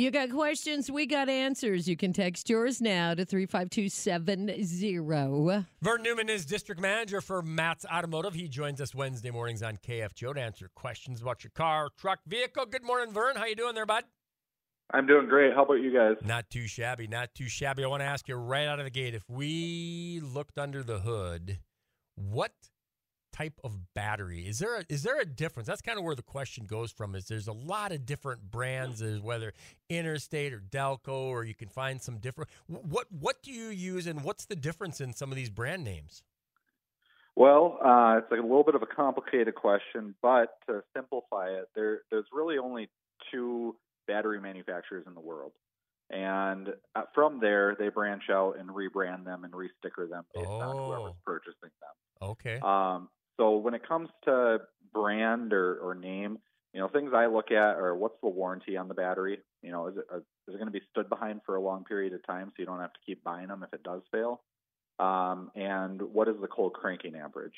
You got questions, we got answers. You can text yours now to 35270. Vern Newman is district manager for Matt's Automotive. He joins us Wednesday mornings on KFGO to answer questions about your car, truck, vehicle. Good morning, Vern. How you doing there, bud? I'm doing great. How about you guys? Not too shabby, not too shabby. I want to ask you right out of the gate if we looked under the hood, what type of battery. Is there a, is there a difference? That's kind of where the question goes from is there's a lot of different brands is whether interstate or delco or you can find some different what what do you use and what's the difference in some of these brand names? Well uh, it's like a little bit of a complicated question but to simplify it there there's really only two battery manufacturers in the world. And uh, from there they branch out and rebrand them and resticker them based oh. on whoever's purchasing them. Okay. Um, so when it comes to brand or, or name, you know, things I look at are what's the warranty on the battery? You know, is it, is it going to be stood behind for a long period of time so you don't have to keep buying them if it does fail? Um, and what is the cold cranking amperage?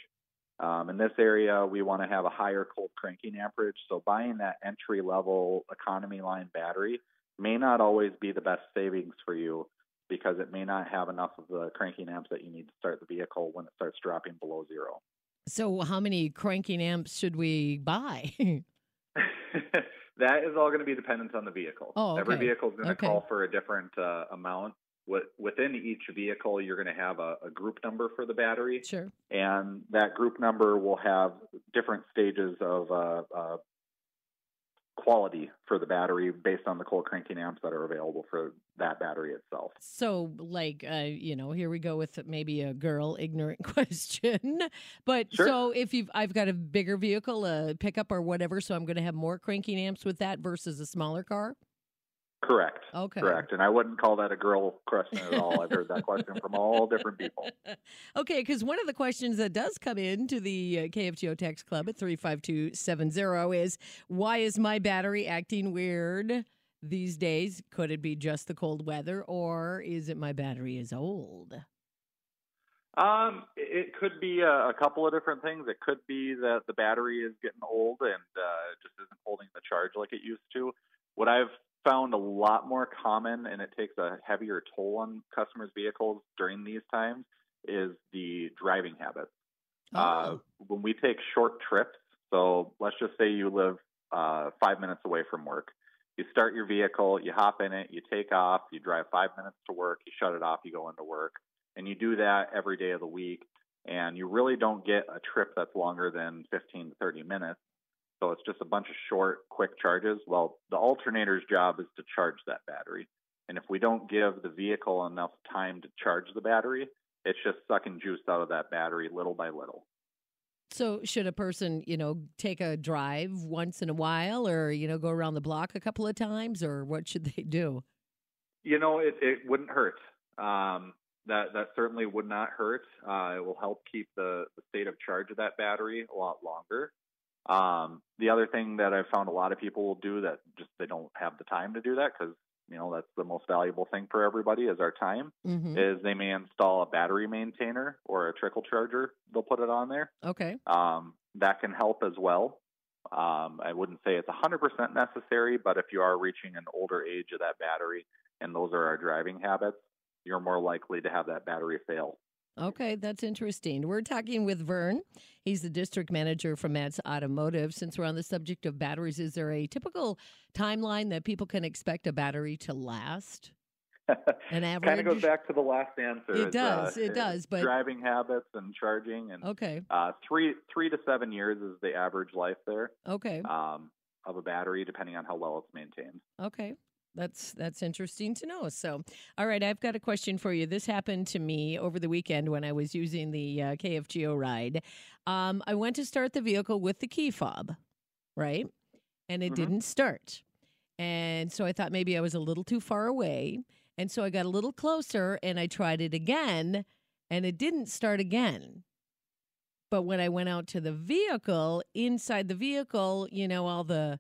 Um, in this area, we want to have a higher cold cranking amperage. So buying that entry level economy line battery may not always be the best savings for you because it may not have enough of the cranking amps that you need to start the vehicle when it starts dropping below zero. So, how many cranking amps should we buy? that is all going to be dependent on the vehicle. Oh, okay. Every vehicle is going to okay. call for a different uh, amount. Within each vehicle, you're going to have a, a, group number for the battery. Sure. And that group number will have different stages of uh, uh, quality for the battery based on the cold cranking amps that are available for that battery itself. So, like, uh, you know, here we go with maybe a girl ignorant question. But sure. so if you've, I've got a bigger vehicle, a pickup or whatever, so I'm going to have more cranking amps with that versus a smaller car. Correct. Okay. Correct. And I wouldn't call that a girl question at all. I've heard that question from all different people. Okay, because one of the questions that does come in to the uh, KFGO Text Club at 35270 is why is my battery acting weird these days? Could it be just the cold weather or is it my battery is old? Um, it could be a, a couple of different things. It could be that the battery is getting old and uh, just isn't holding the charge like it used to. What I've found a lot more common and it takes a heavier toll on customers' vehicles during these times is the driving habits. Oh. Uh, when we take short trips, so let's just say you live uh, five minutes away from work. You start your vehicle, you hop in it, you take off, you drive five minutes to work, you shut it off, you go into work. And you do that every day of the week. And you really don't get a trip that's longer than 15 to 30 minutes so it's just a bunch of short, quick charges. Well, the alternator's job is to charge that battery. And if we don't give the vehicle enough time to charge the battery, it's just sucking juice out of that battery little by little. So, should a person, you know, take a drive once in a while or, you know, go around the block a couple of times or what should they do? You know, it, it wouldn't hurt. Um, that, that certainly would not hurt. Uh, it will help keep the, the state of charge of that battery a lot longer. Um, the other thing that I've found a lot of people will do that just they don't have the time to do that because you know that's the most valuable thing for everybody is our time mm-hmm. is they may install a battery maintainer or a trickle charger. They'll put it on there. Okay. Um, that can help as well. Um, i wouldn't say it's 100% necessary but if you are reaching an older age of that battery and those are our driving habits you're more likely to have that battery fail Okay, that's interesting. We're talking with Vern. He's the district manager for Matt's Automotive. Since we're on the subject of batteries, is there a typical timeline that people can expect a battery to last? An average kind of goes back to the last answer. It does. Uh, it does. But driving habits and charging and okay, uh, three three to seven years is the average life there. Okay. Um, of a battery, depending on how well it's maintained. Okay. That's that's interesting to know. So, all right, I've got a question for you. This happened to me over the weekend when I was using the uh, KFGO ride. Um, I went to start the vehicle with the key fob, right, and it Mhm. didn't start. And so I thought maybe I was a little too far away, and so I got a little closer and I tried it again, and it didn't start again. But when I went out to the vehicle, inside the vehicle, you know, all the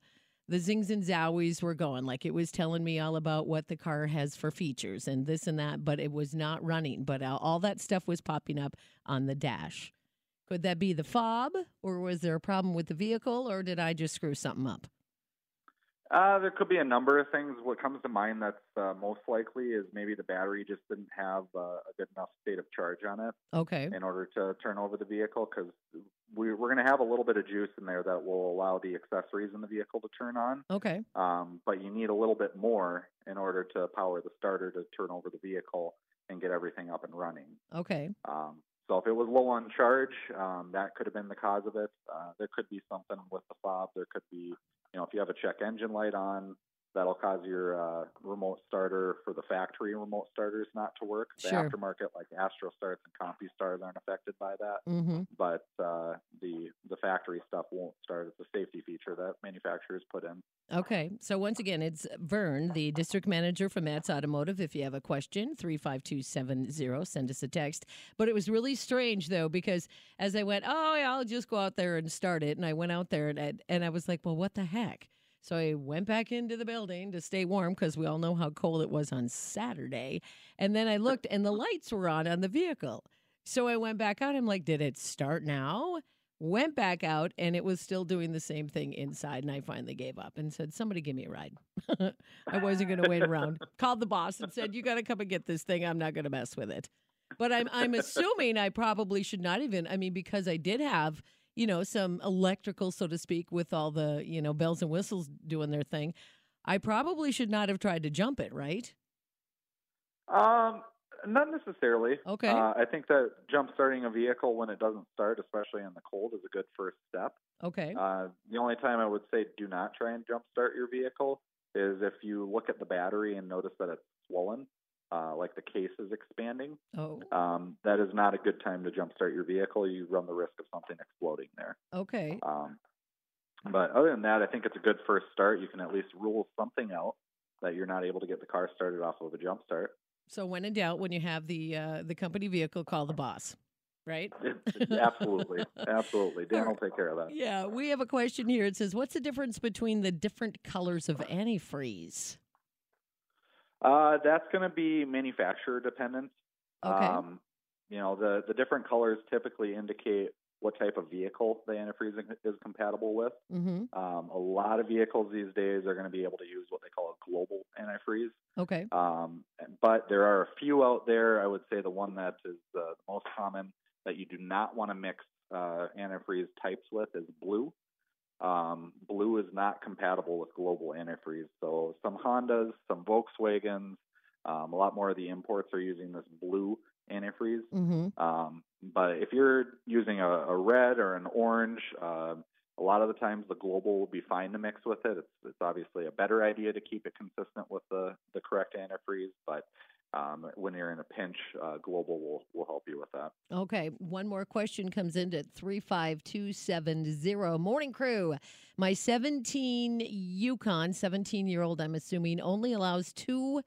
the zings and zowies were going. Like it was telling me all about what the car has for features and this and that, but it was not running. But all that stuff was popping up on the dash. Could that be the fob, or was there a problem with the vehicle, or did I just screw something up? Uh, there could be a number of things. What comes to mind that's uh, most likely is maybe the battery just didn't have uh, a good enough state of charge on it Okay. in order to turn over the vehicle because we, we're going to have a little bit of juice in there that will allow the accessories in the vehicle to turn on. Okay. Um, but you need a little bit more in order to power the starter to turn over the vehicle and get everything up and running. Okay. Um, so if it was low on charge, um, that could have been the cause of it. Uh, there could be something with the fob. There could be, you know, if you have a check engine light on, that'll cause your uh, remote starter for the factory remote starters not to work. The Sure. aftermarket, like Astro Starts and Compustars, aren't affected by that. Mm-hmm. But uh, the the factory stuff won't start. It's a safety feature that manufacturers put in. Okay. So once again, it's Vern, the district manager from Matt's Automotive. If you have a question, 35270, send us a text. But it was really strange, though, because as I went, oh, yeah, I'll just go out there and start it. And I went out there and, I- and I was like, well, what the heck? So I went back into the building to stay warm because we all know how cold it was on Saturday. And then I looked and the lights were on on the vehicle. So I went back out. I'm like, did it start now? Went back out and it was still doing the same thing inside. And I finally gave up and said, somebody give me a ride. I wasn't going to wait around. Called the boss and said, you got to come and get this thing. I'm not going to mess with it. But I'm, I'm assuming I probably should not even, I mean, because I did have, you know, some electrical, so to speak, with all the, you know, bells and whistles doing their thing. I probably should not have tried to jump it, right? Um, not necessarily. Okay. Uh, I think that jump starting a vehicle when it doesn't start, especially in the cold, is a good first step. Okay. Uh, the only time I would say do not try and jump start your vehicle is if you look at the battery and notice that it's swollen, uh, like the case is expanding. Oh, Um, that is not a good time to jump start your vehicle. You run the risk of something exploding there. okay. Um, but other than that, I think it's a good first start. You can at least rule something out that you're not able to get the car started off of a jump start. So when in doubt, when you have the uh, the company vehicle, call the boss, right? absolutely, absolutely. Dan will take care of that. Yeah, we have a question here. It says, "What's the difference between the different colors of antifreeze?" Uh, that's going to be manufacturer dependent. Okay. Um, you know, the the different colors typically indicate what type of vehicle the antifreeze is compatible with. Mm-hmm. Um, a lot of vehicles these days are going to be able to use what they call a global antifreeze. Okay. Um, but there are a few out there. I would say the one that is uh, the most common that you do not want to mix uh, antifreeze types with is blue. Um, blue is not compatible with global antifreeze. So some Hondas, some Volkswagens, um, a lot more of the imports are using this blue antifreeze. Mm-hmm. Um, but if you're using a, a red or an orange, uh, a lot of the times the global will be fine to mix with it. It's, it's obviously a better idea to keep it consistent with the, the correct antifreeze, but um, when you're in a pinch, uh, global will, will help you with that. Okay. One more question comes in at three five two seven zero. Morning crew. My seventeen Yukon, seventeen year old, I'm assuming, only allows two.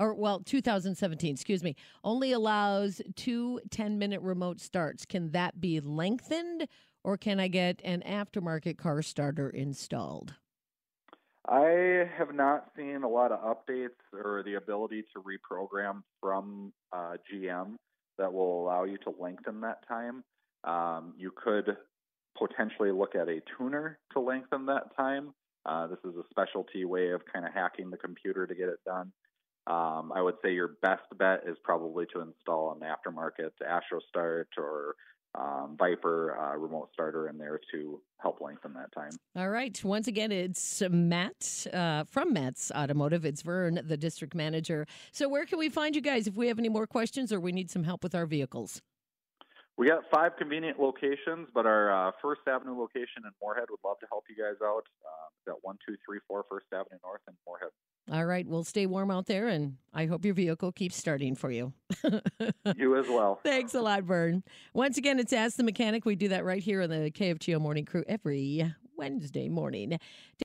Or well, 2017, excuse me, only allows two 10 minute remote starts. Can that be lengthened or can I get an aftermarket car starter installed? I have not seen a lot of updates or the ability to reprogram from uh, GM that will allow you to lengthen that time. Um, you could potentially look at a tuner to lengthen that time. Uh, this is a specialty way of kind of hacking the computer to get it done. Um, I would say your best bet is probably to install an aftermarket Astro Start or um, Viper uh, remote starter in there to help lengthen that time. All right. Once again, it's Matt uh, from Matt's Automotive. It's Vern, the district manager. So, where can we find you guys if we have any more questions or we need some help with our vehicles? We got five convenient locations, but our uh, First Avenue location in Moorhead would love to help you guys out. Uh, we've got one, two, three, four First Avenue North in Moorhead. All right. Well, stay warm out there, and I hope your vehicle keeps starting for you. You as well. Thanks a lot, Vern. Once again, it's Ask the Mechanic. We do that right here on the KFGO Morning Crew every Wednesday morning.